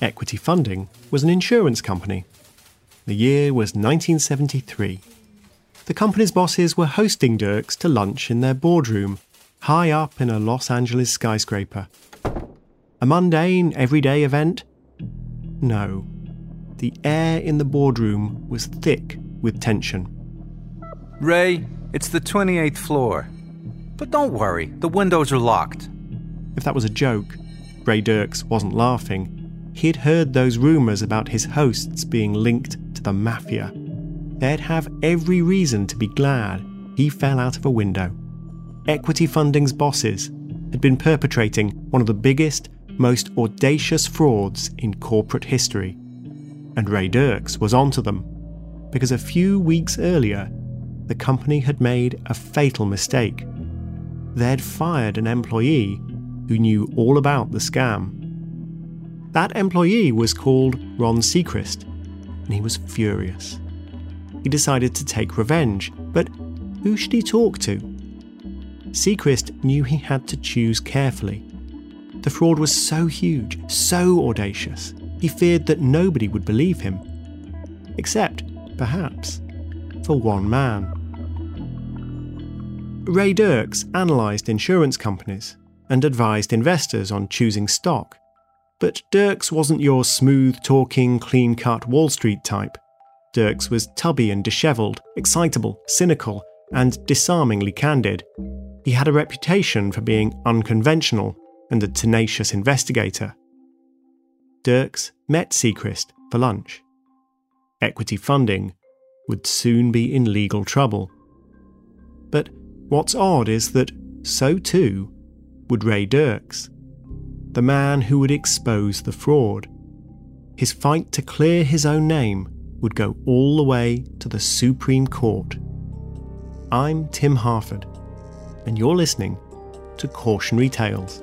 Equity Funding was an insurance company. The year was 1973. The company's bosses were hosting Dirks to lunch in their boardroom, high up in a Los Angeles skyscraper. A mundane, everyday event? No. The air in the boardroom was thick with tension. Ray, it's the 28th floor. But don't worry, the windows are locked. If that was a joke, Ray Dirks wasn't laughing. He'd heard those rumours about his hosts being linked to the mafia. They'd have every reason to be glad he fell out of a window. Equity Funding's bosses had been perpetrating one of the biggest, most audacious frauds in corporate history. And Ray Dirks was onto them, because a few weeks earlier, the company had made a fatal mistake. They'd fired an employee who knew all about the scam. That employee was called Ron Secrist, and he was furious. He decided to take revenge, but who should he talk to? Secrist knew he had to choose carefully. The fraud was so huge, so audacious, he feared that nobody would believe him. Except, perhaps, for one man. Ray Dirks analysed insurance companies and advised investors on choosing stock. But Dirks wasn't your smooth talking, clean cut Wall Street type. Dirks was tubby and dishevelled, excitable, cynical, and disarmingly candid. He had a reputation for being unconventional and a tenacious investigator. Dirks met Secrist for lunch. Equity funding would soon be in legal trouble. But what's odd is that so too would Ray Dirks, the man who would expose the fraud. His fight to clear his own name would go all the way to the Supreme Court. I'm Tim Harford, and you're listening to Cautionary Tales.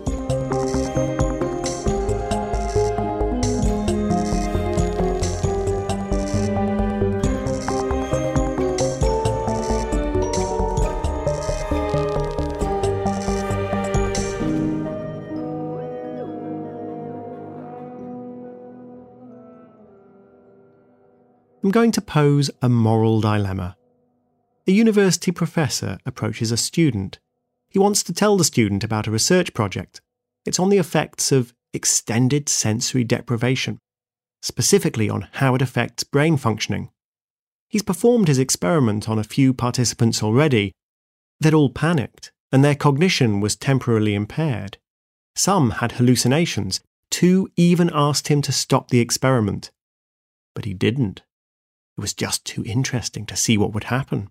I'm going to pose a moral dilemma. A university professor approaches a student. He wants to tell the student about a research project. It's on the effects of extended sensory deprivation, specifically on how it affects brain functioning. He's performed his experiment on a few participants already. They'd all panicked, and their cognition was temporarily impaired. Some had hallucinations. Two even asked him to stop the experiment. But he didn't. It was just too interesting to see what would happen.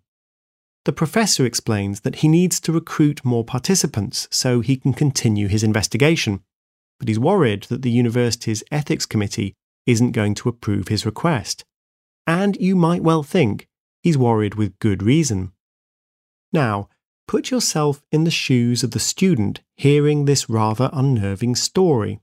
The professor explains that he needs to recruit more participants so he can continue his investigation, but he's worried that the university's ethics committee isn't going to approve his request. And you might well think he's worried with good reason. Now, put yourself in the shoes of the student hearing this rather unnerving story.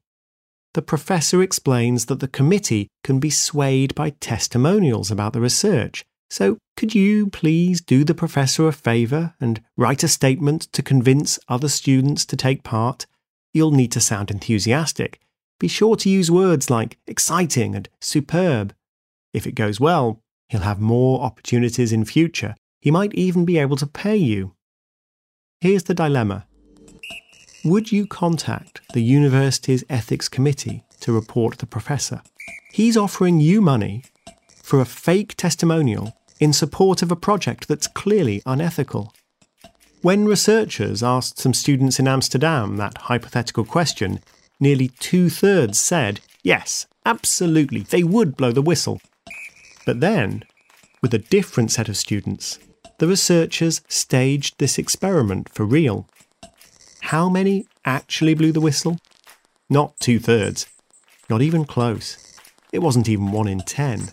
The professor explains that the committee can be swayed by testimonials about the research. So, could you please do the professor a favour and write a statement to convince other students to take part? You'll need to sound enthusiastic. Be sure to use words like exciting and superb. If it goes well, he'll have more opportunities in future. He might even be able to pay you. Here's the dilemma Would you contact the university's ethics committee to report the professor? He's offering you money for a fake testimonial in support of a project that's clearly unethical. When researchers asked some students in Amsterdam that hypothetical question, nearly two thirds said, yes, absolutely, they would blow the whistle. But then, with a different set of students, the researchers staged this experiment for real. How many actually blew the whistle? Not two thirds. Not even close. It wasn't even one in ten.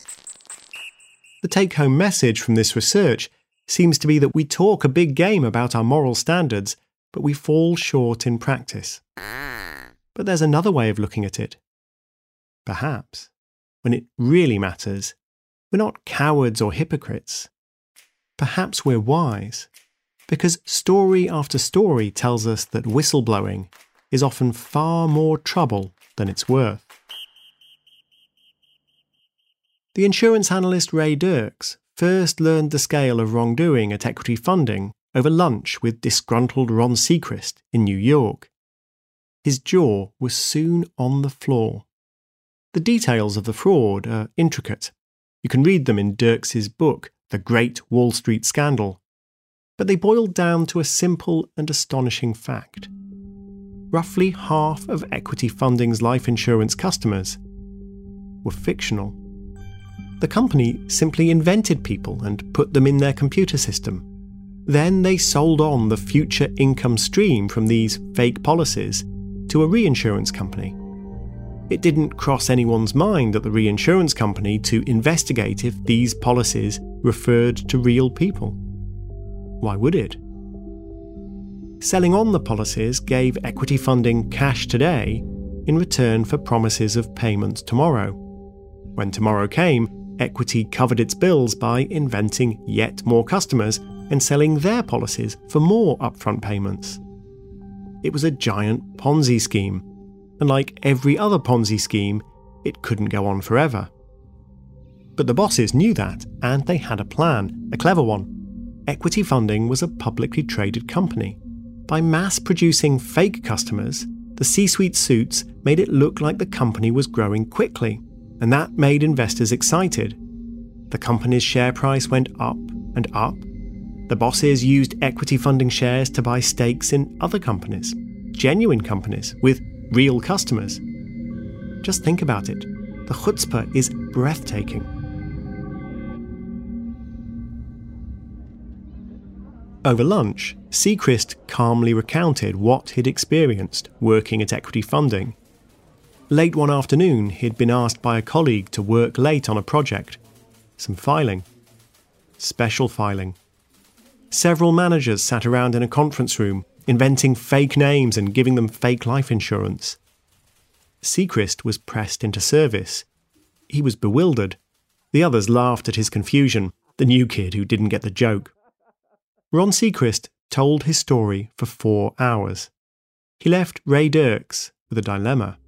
The take home message from this research seems to be that we talk a big game about our moral standards, but we fall short in practice. But there's another way of looking at it. Perhaps, when it really matters, we're not cowards or hypocrites perhaps we're wise, because story after story tells us that whistleblowing is often far more trouble than it's worth. The insurance analyst Ray Dirks first learned the scale of wrongdoing at equity funding over lunch with disgruntled Ron Secrist in New York. His jaw was soon on the floor. The details of the fraud are intricate. You can read them in Dirks's book, the Great Wall Street Scandal, but they boiled down to a simple and astonishing fact. Roughly half of Equity Funding's life insurance customers were fictional. The company simply invented people and put them in their computer system. Then they sold on the future income stream from these fake policies to a reinsurance company it didn't cross anyone's mind at the reinsurance company to investigate if these policies referred to real people. Why would it? Selling on the policies gave equity funding cash today in return for promises of payment tomorrow. When tomorrow came, equity covered its bills by inventing yet more customers and selling their policies for more upfront payments. It was a giant Ponzi scheme and like every other Ponzi scheme, it couldn't go on forever. But the bosses knew that, and they had a plan, a clever one. Equity Funding was a publicly traded company. By mass producing fake customers, the C suite suits made it look like the company was growing quickly, and that made investors excited. The company's share price went up and up. The bosses used equity funding shares to buy stakes in other companies, genuine companies with real customers. Just think about it. The chutzpah is breathtaking. Over lunch, Secrist calmly recounted what he'd experienced working at Equity Funding. Late one afternoon, he'd been asked by a colleague to work late on a project. Some filing. Special filing. Several managers sat around in a conference room inventing fake names and giving them fake life insurance. Secrist was pressed into service. He was bewildered. The others laughed at his confusion, the new kid who didn't get the joke. Ron Secrist told his story for four hours. He left Ray Dirks with a dilemma.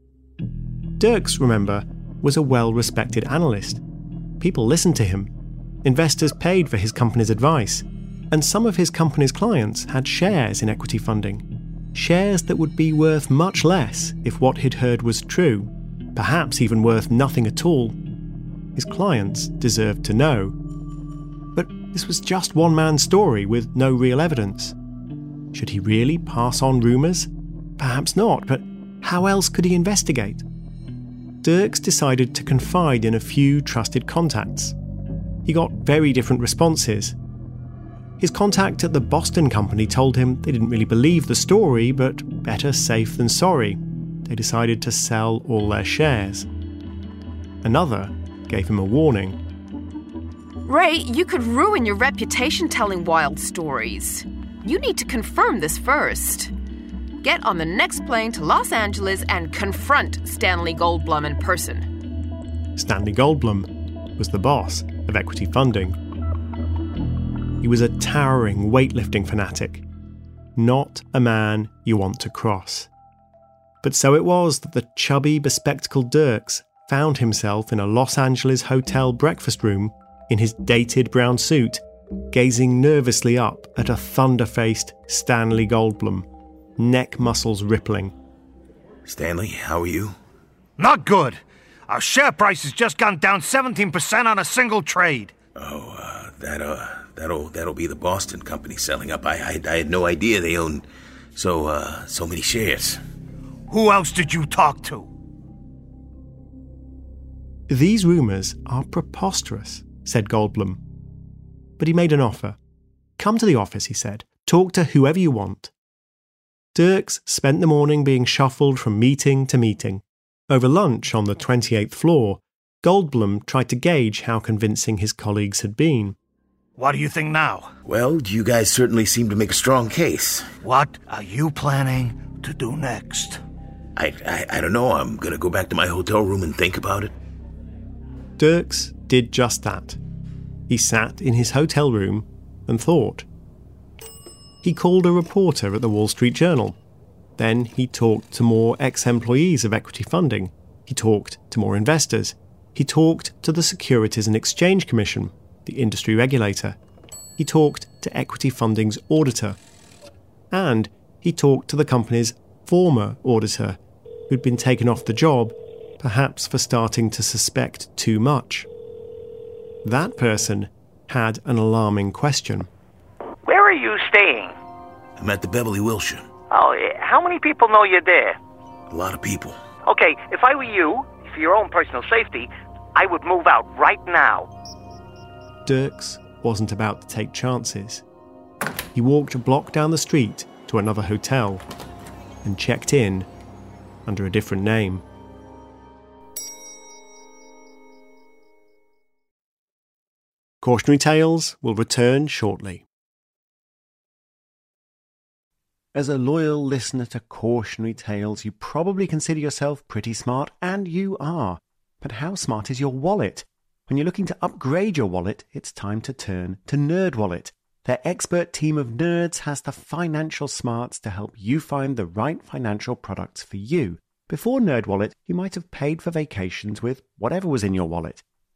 Dirks, remember, was a well respected analyst. People listened to him. Investors paid for his company's advice and some of his company's clients had shares in equity funding. Shares that would be worth much less if what he'd heard was true, perhaps even worth nothing at all. His clients deserved to know. This was just one man's story with no real evidence. Should he really pass on rumours? Perhaps not, but how else could he investigate? Dirks decided to confide in a few trusted contacts. He got very different responses, His contact at the Boston company told him they didn't really believe the story, but better safe than sorry. They decided to sell all their shares. Another gave him a warning. Ray, you could ruin your reputation telling wild stories. You need to confirm this first. Get on the next plane to Los Angeles and confront Stanley Goldblum in person. Stanley Goldblum was the boss of equity funding. He was a towering weightlifting fanatic, not a man you want to cross. But so it was that the chubby, bespectacled Dirks found himself in a Los Angeles hotel breakfast room in his dated brown suit, gazing nervously up at a thunder faced Stanley Goldblum, neck muscles rippling. Stanley, how are you? Not good. Our share price has just gone down 17% on a single trade. Oh, uh, that, uh, that'll, that'll be the Boston company selling up. I, I, I had no idea they owned so, uh, so many shares. Who else did you talk to? These rumours are preposterous, said Goldblum. But he made an offer. Come to the office, he said. Talk to whoever you want. Dirks spent the morning being shuffled from meeting to meeting. Over lunch on the 28th floor, Goldblum tried to gauge how convincing his colleagues had been. What do you think now? Well, you guys certainly seem to make a strong case. What are you planning to do next? I, I, I don't know. I'm gonna go back to my hotel room and think about it. Dirks did just that. He sat in his hotel room and thought. He called a reporter at the Wall Street Journal. Then he talked to more ex employees of equity funding. He talked to more investors. He talked to the Securities and Exchange Commission, the industry regulator. He talked to equity funding's auditor. And he talked to the company's former auditor, who'd been taken off the job perhaps for starting to suspect too much. That person had an alarming question. Where are you staying? I'm at the Beverly Wilshire. Oh, how many people know you're there? A lot of people. Okay, if I were you, for your own personal safety, I would move out right now. Dirks wasn't about to take chances. He walked a block down the street to another hotel and checked in under a different name. Cautionary Tales will return shortly. As a loyal listener to Cautionary Tales, you probably consider yourself pretty smart, and you are. But how smart is your wallet? When you're looking to upgrade your wallet, it's time to turn to NerdWallet. Their expert team of nerds has the financial smarts to help you find the right financial products for you. Before NerdWallet, you might have paid for vacations with whatever was in your wallet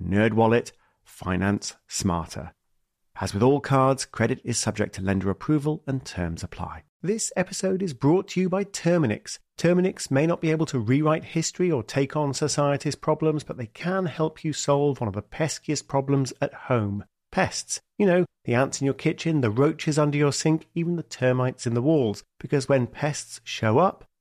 NerdWallet, finance smarter. As with all cards, credit is subject to lender approval and terms apply. This episode is brought to you by Terminix. Terminix may not be able to rewrite history or take on society's problems, but they can help you solve one of the peskiest problems at home pests. You know, the ants in your kitchen, the roaches under your sink, even the termites in the walls. Because when pests show up,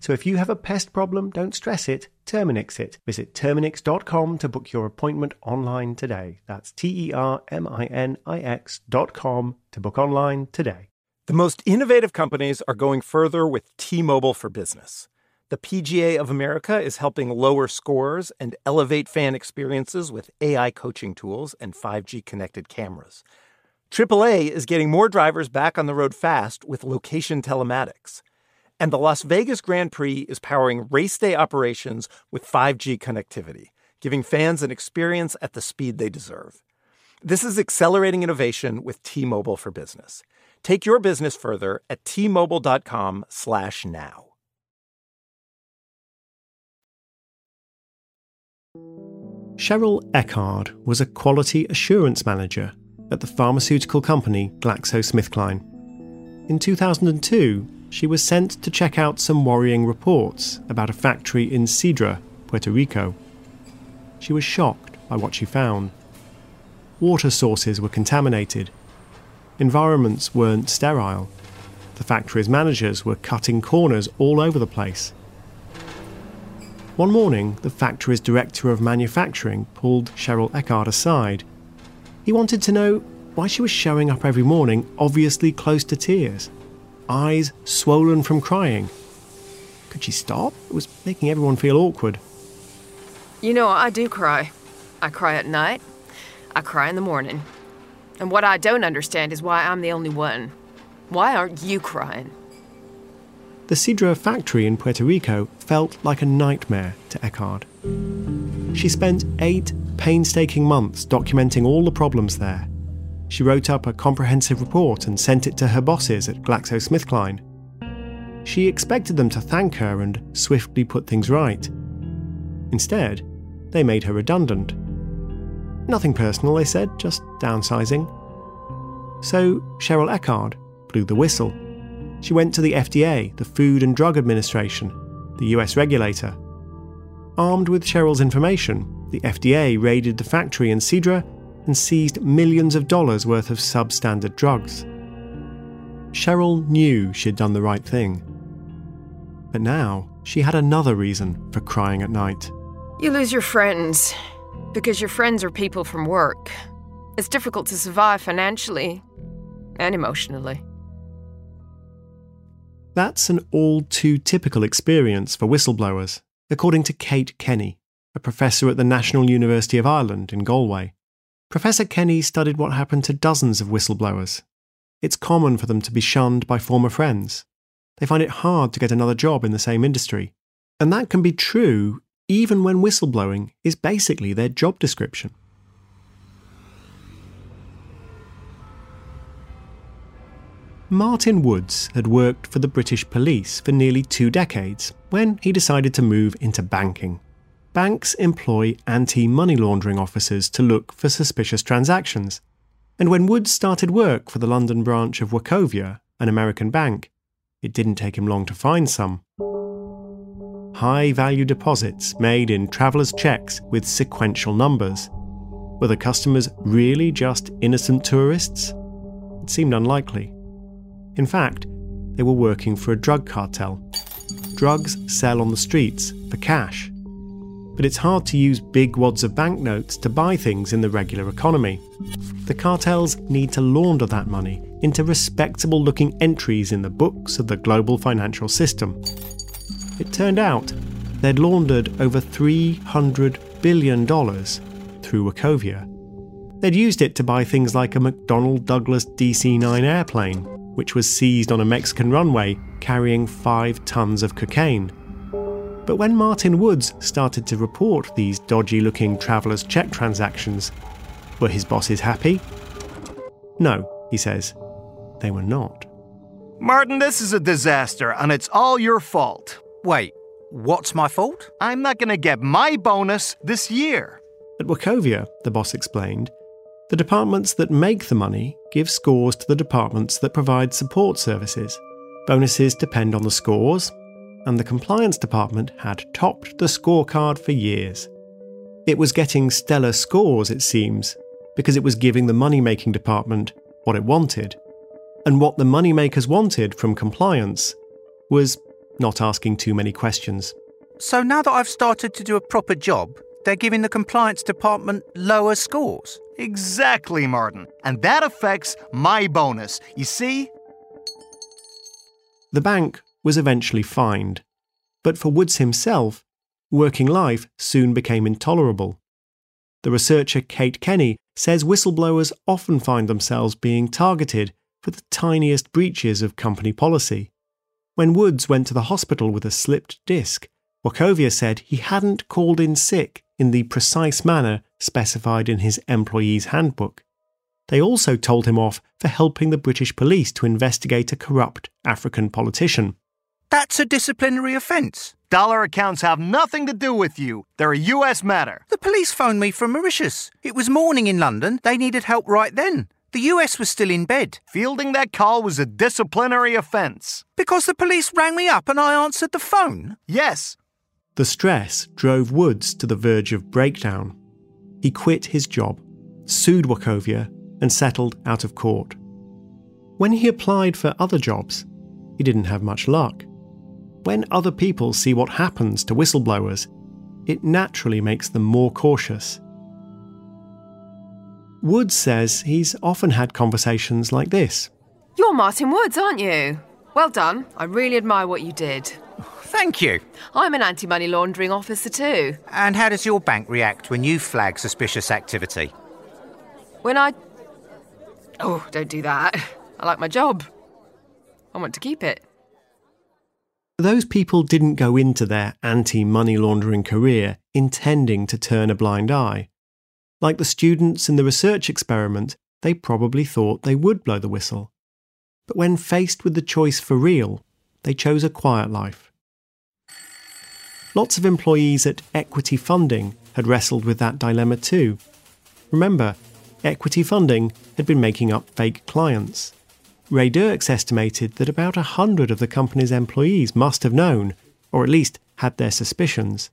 So if you have a pest problem, don't stress it, Terminix it. Visit Terminix.com to book your appointment online today. That's T E R M I N I X.com to book online today. The most innovative companies are going further with T Mobile for Business. The PGA of America is helping lower scores and elevate fan experiences with AI coaching tools and 5G connected cameras. AAA is getting more drivers back on the road fast with location telematics. And the Las Vegas Grand Prix is powering race day operations with 5G connectivity, giving fans an experience at the speed they deserve. This is accelerating innovation with T-Mobile for Business. Take your business further at T-Mobile.com slash now. Cheryl Eckard was a quality assurance manager at the pharmaceutical company GlaxoSmithKline. In 2002, she was sent to check out some worrying reports about a factory in Cidra, Puerto Rico. She was shocked by what she found. Water sources were contaminated. Environments weren't sterile. The factory's managers were cutting corners all over the place. One morning, the factory's director of manufacturing pulled Cheryl Eckard aside. He wanted to know why she was showing up every morning, obviously close to tears, eyes swollen from crying. Could she stop? It was making everyone feel awkward. You know, I do cry. I cry at night. I cry in the morning. And what I don't understand is why I'm the only one. Why aren't you crying? The Cidra factory in Puerto Rico felt like a nightmare to Eckard. She spent eight painstaking months documenting all the problems there. She wrote up a comprehensive report and sent it to her bosses at GlaxoSmithKline. She expected them to thank her and swiftly put things right. Instead, they made her redundant. Nothing personal, they said, just downsizing. So Cheryl Eckard blew the whistle. She went to the FDA, the Food and Drug Administration, the US regulator. Armed with Cheryl's information, the FDA raided the factory in Cidra and seized millions of dollars worth of substandard drugs. Cheryl knew she'd done the right thing. But now she had another reason for crying at night. You lose your friends because your friends are people from work. It's difficult to survive financially and emotionally. That's an all too typical experience for whistleblowers, according to Kate Kenny, a professor at the National University of Ireland in Galway. Professor Kenny studied what happened to dozens of whistleblowers. It's common for them to be shunned by former friends. They find it hard to get another job in the same industry. And that can be true even when whistleblowing is basically their job description. Martin Woods had worked for the British police for nearly two decades when he decided to move into banking. Banks employ anti money laundering officers to look for suspicious transactions. And when Woods started work for the London branch of Wachovia, an American bank, it didn't take him long to find some. High value deposits made in traveller's checks with sequential numbers. Were the customers really just innocent tourists? It seemed unlikely. In fact, they were working for a drug cartel. Drugs sell on the streets for cash. But it's hard to use big wads of banknotes to buy things in the regular economy. The cartels need to launder that money into respectable looking entries in the books of the global financial system. It turned out they'd laundered over $300 billion through Wachovia. They'd used it to buy things like a McDonnell Douglas DC 9 airplane, which was seized on a Mexican runway carrying five tons of cocaine. But when Martin Woods started to report these dodgy looking traveller's check transactions, were his bosses happy? No, he says. They were not. Martin, this is a disaster, and it's all your fault. Wait, what's my fault? I'm not gonna get my bonus this year. At Wachovia, the boss explained, the departments that make the money give scores to the departments that provide support services. Bonuses depend on the scores, and the compliance department had topped the scorecard for years. It was getting stellar scores, it seems, because it was giving the money making department what it wanted. And what the moneymakers wanted from compliance was not asking too many questions. So now that I've started to do a proper job, they're giving the compliance department lower scores. Exactly, Martin. And that affects my bonus. You see? The bank was eventually fined. But for Woods himself, working life soon became intolerable. The researcher Kate Kenny says whistleblowers often find themselves being targeted for the tiniest breaches of company policy. When Woods went to the hospital with a slipped disc, Wachovia said he hadn't called in sick in the precise manner specified in his employee's handbook. They also told him off for helping the British police to investigate a corrupt African politician. That's a disciplinary offence. Dollar accounts have nothing to do with you. They're a U.S. matter. The police phoned me from Mauritius. It was morning in London. They needed help right then. The US was still in bed. Fielding that call was a disciplinary offence. Because the police rang me up and I answered the phone? Yes. The stress drove Woods to the verge of breakdown. He quit his job, sued Wachovia, and settled out of court. When he applied for other jobs, he didn't have much luck. When other people see what happens to whistleblowers, it naturally makes them more cautious. Woods says he's often had conversations like this. You're Martin Woods, aren't you? Well done. I really admire what you did. Thank you. I'm an anti money laundering officer too. And how does your bank react when you flag suspicious activity? When I. Oh, don't do that. I like my job. I want to keep it. Those people didn't go into their anti money laundering career intending to turn a blind eye. Like the students in the research experiment, they probably thought they would blow the whistle. But when faced with the choice for real, they chose a quiet life. Lots of employees at Equity Funding had wrestled with that dilemma too. Remember, Equity Funding had been making up fake clients. Ray Dirks estimated that about a hundred of the company's employees must have known, or at least had their suspicions.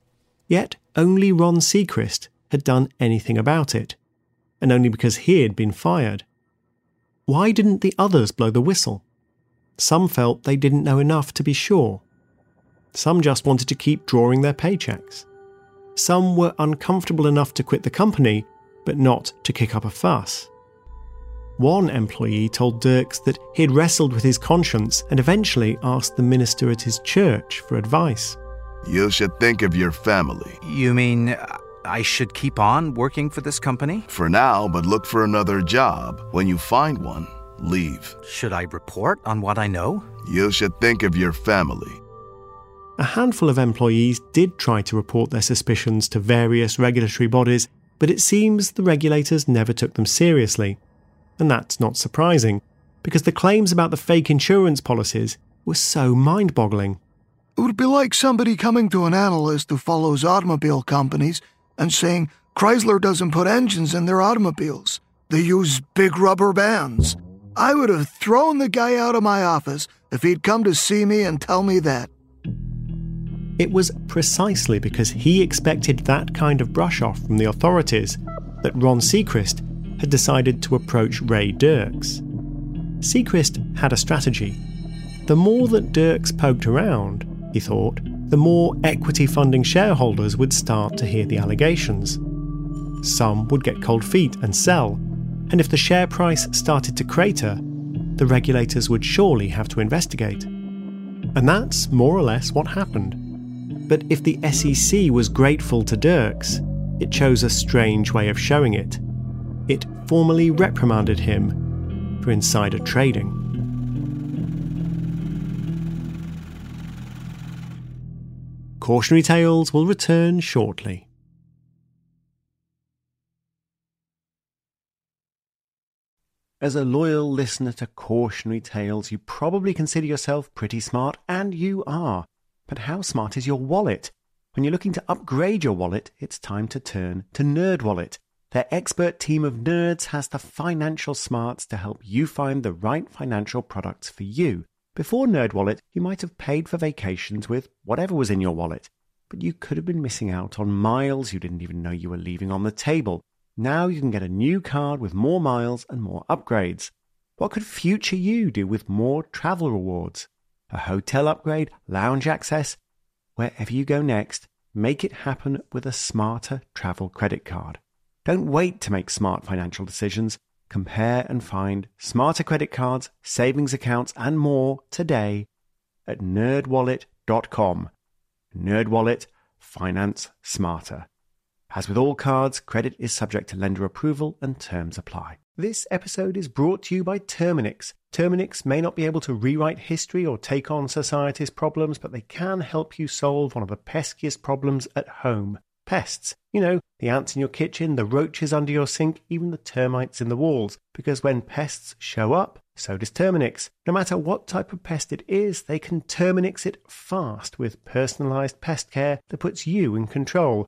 Yet only Ron Secrist had done anything about it, and only because he had been fired. Why didn't the others blow the whistle? Some felt they didn't know enough to be sure. Some just wanted to keep drawing their paychecks. Some were uncomfortable enough to quit the company, but not to kick up a fuss. One employee told Dirks that he had wrestled with his conscience and eventually asked the minister at his church for advice. You should think of your family. You mean I should keep on working for this company? For now, but look for another job. When you find one, leave. Should I report on what I know? You should think of your family. A handful of employees did try to report their suspicions to various regulatory bodies, but it seems the regulators never took them seriously. And that's not surprising, because the claims about the fake insurance policies were so mind boggling. It would be like somebody coming to an analyst who follows automobile companies and saying Chrysler doesn't put engines in their automobiles. They use big rubber bands. I would have thrown the guy out of my office if he'd come to see me and tell me that. It was precisely because he expected that kind of brush off from the authorities that Ron Secrist had decided to approach Ray Dirks. Secrist had a strategy. The more that Dirks poked around, he thought, the more equity funding shareholders would start to hear the allegations. Some would get cold feet and sell, and if the share price started to crater, the regulators would surely have to investigate. And that's more or less what happened. But if the SEC was grateful to Dirks, it chose a strange way of showing it. It formally reprimanded him for insider trading. Cautionary Tales will return shortly. As a loyal listener to Cautionary Tales, you probably consider yourself pretty smart, and you are. But how smart is your wallet? When you're looking to upgrade your wallet, it's time to turn to NerdWallet. Their expert team of nerds has the financial smarts to help you find the right financial products for you. Before NerdWallet, you might have paid for vacations with whatever was in your wallet, but you could have been missing out on miles you didn't even know you were leaving on the table. Now you can get a new card with more miles and more upgrades. What could future you do with more travel rewards? A hotel upgrade, lounge access? Wherever you go next, make it happen with a smarter travel credit card. Don't wait to make smart financial decisions. Compare and find smarter credit cards, savings accounts, and more today at nerdwallet.com. NerdWallet, finance smarter. As with all cards, credit is subject to lender approval and terms apply. This episode is brought to you by Terminix. Terminix may not be able to rewrite history or take on society's problems, but they can help you solve one of the peskiest problems at home pests. You know, the ants in your kitchen, the roaches under your sink, even the termites in the walls. Because when pests show up, so does Terminix. No matter what type of pest it is, they can Terminix it fast with personalized pest care that puts you in control.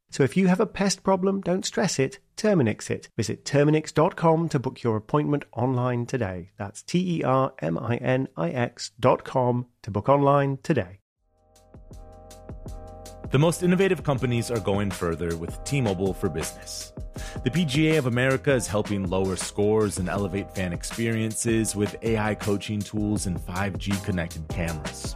So if you have a pest problem, don't stress it, Terminix it. Visit Terminix.com to book your appointment online today. That's T E R M I N I X.com to book online today. The most innovative companies are going further with T Mobile for Business. The PGA of America is helping lower scores and elevate fan experiences with AI coaching tools and 5G connected cameras.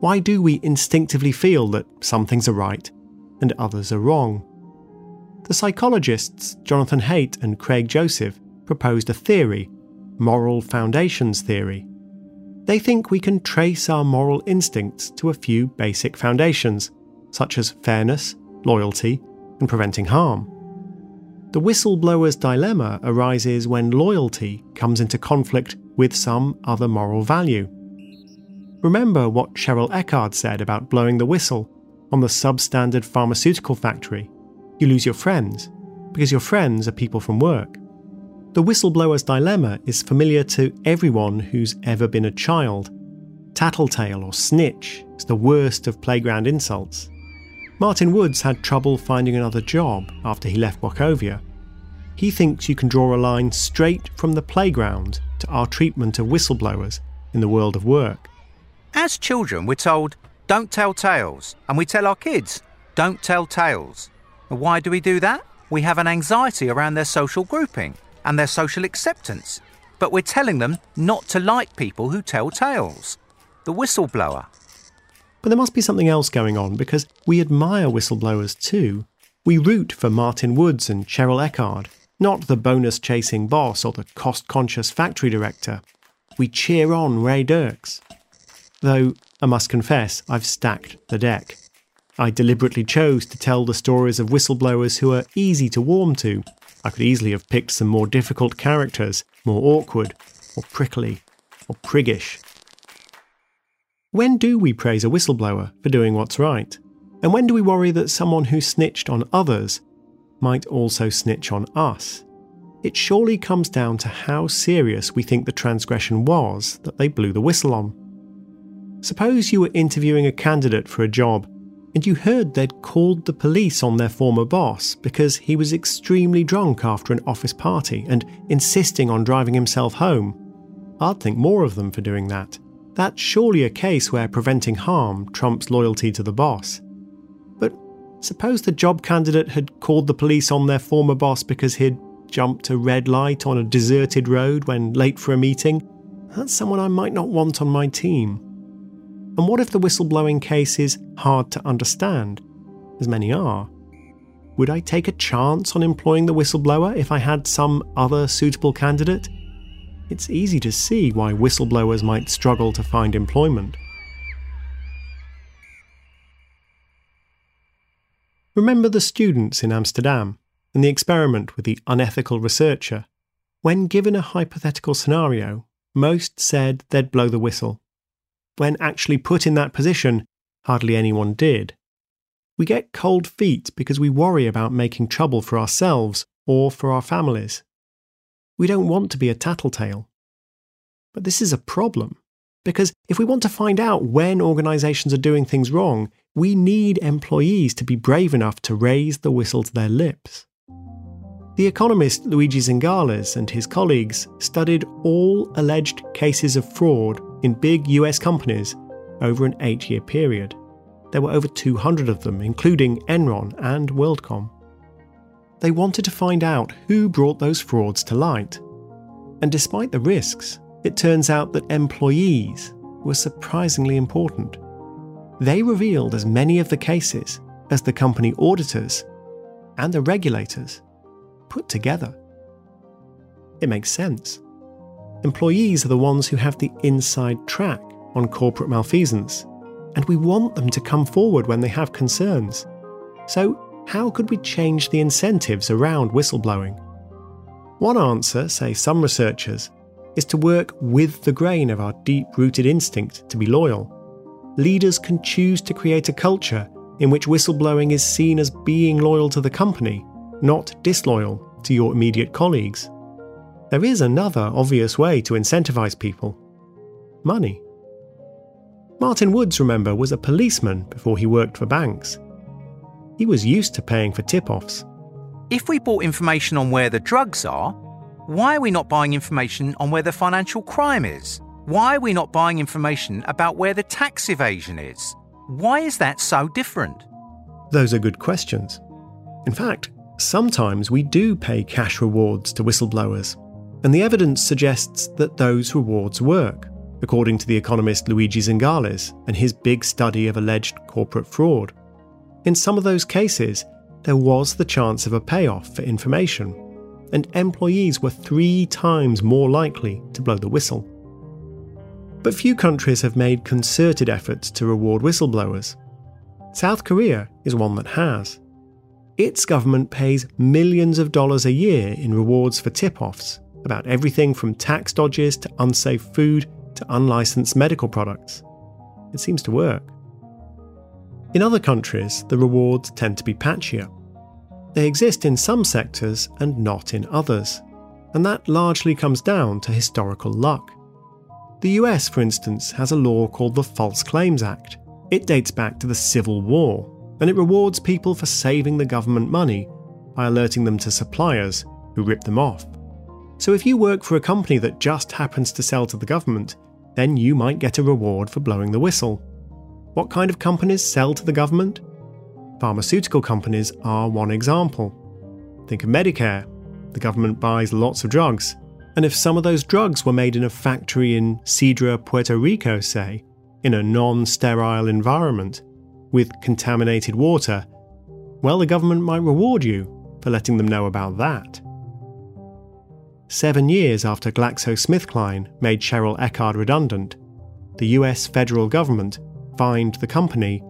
Why do we instinctively feel that some things are right and others are wrong? The psychologists Jonathan Haidt and Craig Joseph proposed a theory, moral foundations theory. They think we can trace our moral instincts to a few basic foundations, such as fairness, loyalty, and preventing harm. The whistleblower's dilemma arises when loyalty comes into conflict with some other moral value. Remember what Cheryl Eckard said about blowing the whistle on the substandard pharmaceutical factory. You lose your friends, because your friends are people from work. The whistleblower's dilemma is familiar to everyone who's ever been a child. Tattletale or snitch is the worst of playground insults. Martin Woods had trouble finding another job after he left Wachovia. He thinks you can draw a line straight from the playground to our treatment of whistleblowers in the world of work. As children, we're told, don't tell tales, and we tell our kids, don't tell tales. Why do we do that? We have an anxiety around their social grouping and their social acceptance, but we're telling them not to like people who tell tales. The whistleblower. But there must be something else going on because we admire whistleblowers too. We root for Martin Woods and Cheryl Eckard, not the bonus chasing boss or the cost conscious factory director. We cheer on Ray Dirks. Though, I must confess, I've stacked the deck. I deliberately chose to tell the stories of whistleblowers who are easy to warm to. I could easily have picked some more difficult characters, more awkward, or prickly, or priggish. When do we praise a whistleblower for doing what's right? And when do we worry that someone who snitched on others might also snitch on us? It surely comes down to how serious we think the transgression was that they blew the whistle on. Suppose you were interviewing a candidate for a job and you heard they'd called the police on their former boss because he was extremely drunk after an office party and insisting on driving himself home. I'd think more of them for doing that. That's surely a case where preventing harm trumps loyalty to the boss. But suppose the job candidate had called the police on their former boss because he'd jumped a red light on a deserted road when late for a meeting. That's someone I might not want on my team. And what if the whistleblowing case is hard to understand, as many are? Would I take a chance on employing the whistleblower if I had some other suitable candidate? It's easy to see why whistleblowers might struggle to find employment. Remember the students in Amsterdam and the experiment with the unethical researcher? When given a hypothetical scenario, most said they'd blow the whistle when actually put in that position, hardly anyone did. We get cold feet because we worry about making trouble for ourselves or for our families. We don't want to be a tattletale. But this is a problem, because if we want to find out when organisations are doing things wrong, we need employees to be brave enough to raise the whistle to their lips. The economist Luigi Zingales and his colleagues studied all alleged cases of fraud in big US companies over an eight year period. There were over 200 of them, including Enron and WorldCom. They wanted to find out who brought those frauds to light. And despite the risks, it turns out that employees were surprisingly important. They revealed as many of the cases as the company auditors and the regulators put together. It makes sense. Employees are the ones who have the inside track on corporate malfeasance, and we want them to come forward when they have concerns. So, how could we change the incentives around whistleblowing? One answer, say some researchers, is to work with the grain of our deep rooted instinct to be loyal. Leaders can choose to create a culture in which whistleblowing is seen as being loyal to the company, not disloyal to your immediate colleagues. There is another obvious way to incentivize people money. Martin Woods, remember, was a policeman before he worked for banks. He was used to paying for tip offs. If we bought information on where the drugs are, why are we not buying information on where the financial crime is? Why are we not buying information about where the tax evasion is? Why is that so different? Those are good questions. In fact, sometimes we do pay cash rewards to whistleblowers, and the evidence suggests that those rewards work, according to the economist Luigi Zingales and his big study of alleged corporate fraud. In some of those cases, there was the chance of a payoff for information, and employees were three times more likely to blow the whistle. But few countries have made concerted efforts to reward whistleblowers. South Korea is one that has. Its government pays millions of dollars a year in rewards for tip offs about everything from tax dodges to unsafe food to unlicensed medical products. It seems to work. In other countries, the rewards tend to be patchier. They exist in some sectors and not in others, and that largely comes down to historical luck. The US, for instance, has a law called the False Claims Act. It dates back to the Civil War, and it rewards people for saving the government money by alerting them to suppliers who rip them off. So if you work for a company that just happens to sell to the government, then you might get a reward for blowing the whistle. What kind of companies sell to the government? Pharmaceutical companies are one example. Think of Medicare. The government buys lots of drugs, and if some of those drugs were made in a factory in Cidra, Puerto Rico, say, in a non sterile environment, with contaminated water, well, the government might reward you for letting them know about that. Seven years after GlaxoSmithKline made Cheryl Eckard redundant, the US federal government fined the company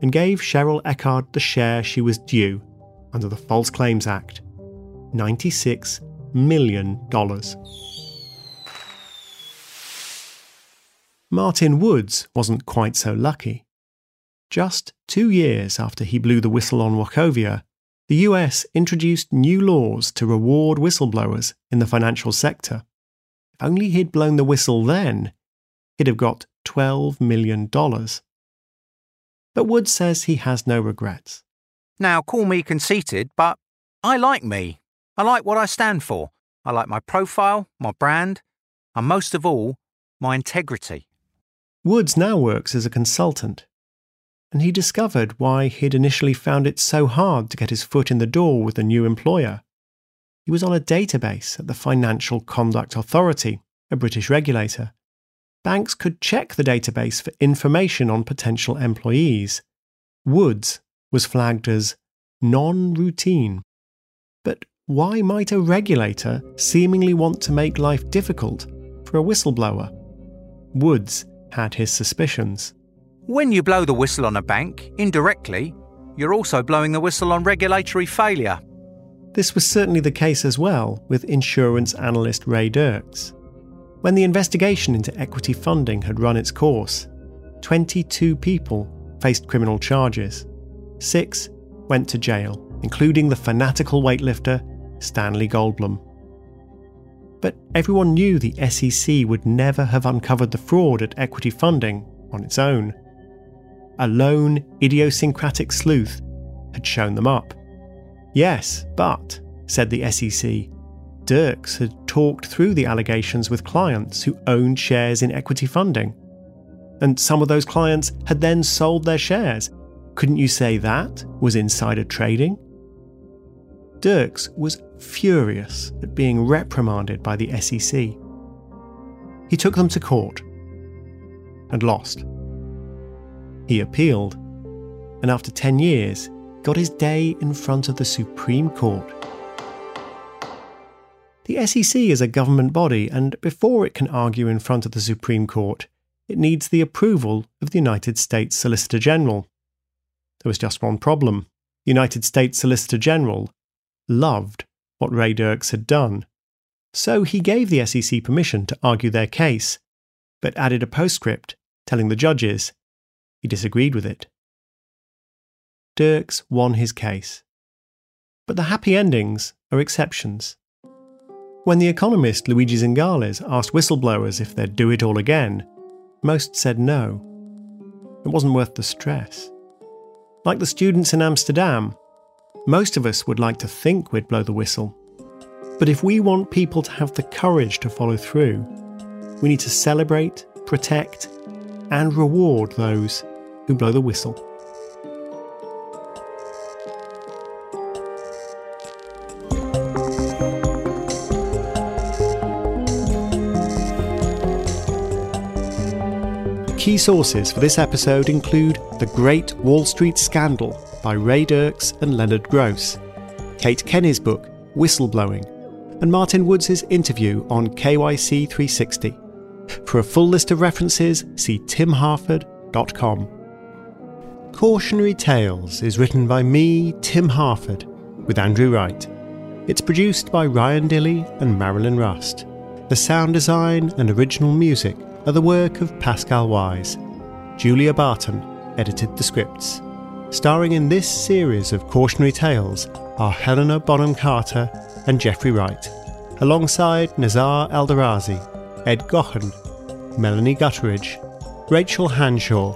and gave Cheryl Eckard the share she was due under the False Claims Act $96 million. Martin Woods wasn't quite so lucky. Just two years after he blew the whistle on Wachovia, the US introduced new laws to reward whistleblowers in the financial sector. If only he'd blown the whistle then, he'd have got $12 million. But Woods says he has no regrets. Now, call me conceited, but I like me. I like what I stand for. I like my profile, my brand, and most of all, my integrity. Woods now works as a consultant, and he discovered why he'd initially found it so hard to get his foot in the door with a new employer. He was on a database at the Financial Conduct Authority, a British regulator, banks could check the database for information on potential employees. Woods was flagged as non routine. But why might a regulator seemingly want to make life difficult for a whistleblower? Woods had his suspicions. When you blow the whistle on a bank, indirectly, you're also blowing the whistle on regulatory failure. This was certainly the case as well with insurance analyst Ray Dirks. When the investigation into equity funding had run its course, 22 people faced criminal charges. Six went to jail, including the fanatical weightlifter Stanley Goldblum. But everyone knew the SEC would never have uncovered the fraud at equity funding on its own. A lone, idiosyncratic sleuth had shown them up. Yes, but, said the SEC, Dirks had talked through the allegations with clients who owned shares in equity funding. And some of those clients had then sold their shares. Couldn't you say that was insider trading? Dirks was furious at being reprimanded by the SEC. He took them to court and lost. He appealed, and after 10 years, got his day in front of the Supreme Court. The SEC is a government body, and before it can argue in front of the Supreme Court, it needs the approval of the United States Solicitor General. There was just one problem. The United States Solicitor General loved what Ray Dirks had done. So he gave the SEC permission to argue their case, but added a postscript telling the judges he disagreed with it. Dirks won his case. But the happy endings are exceptions. When the economist Luigi Zingales asked whistleblowers if they'd do it all again, most said no. It wasn't worth the stress. Like the students in Amsterdam, most of us would like to think we'd blow the whistle. But if we want people to have the courage to follow through, we need to celebrate, protect, and reward those who blow the whistle. Key sources for this episode include The Great Wall Street Scandal by Ray Dirks and Leonard Gross, Kate Kenny's book Whistleblowing, and Martin Woods' interview on KYC 360. For a full list of references, see timharford.com. Cautionary Tales is written by me, Tim Harford, with Andrew Wright. It's produced by Ryan Dilley and Marilyn Rust. The sound design and original music are the work of Pascal Wyse. Julia Barton edited the scripts. Starring in this series of cautionary tales are Helena Bonham Carter and Jeffrey Wright, alongside Nazar Aldarazi, Ed Gaughan, Melanie Gutteridge, Rachel Hanshaw,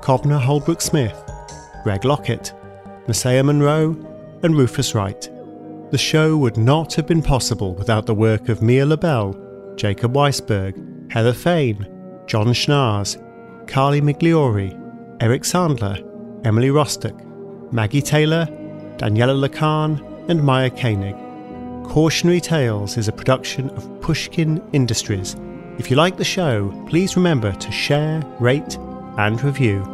Cobna Holdbrook Smith, Greg Lockett, Messiah Monroe, and Rufus Wright. The show would not have been possible without the work of Mia LaBelle, Jacob Weisberg, Heather Fain, John Schnaars, Carly Migliori, Eric Sandler, Emily Rostek, Maggie Taylor, Daniella Lakhan, and Maya Koenig. Cautionary Tales is a production of Pushkin Industries. If you like the show, please remember to share, rate, and review.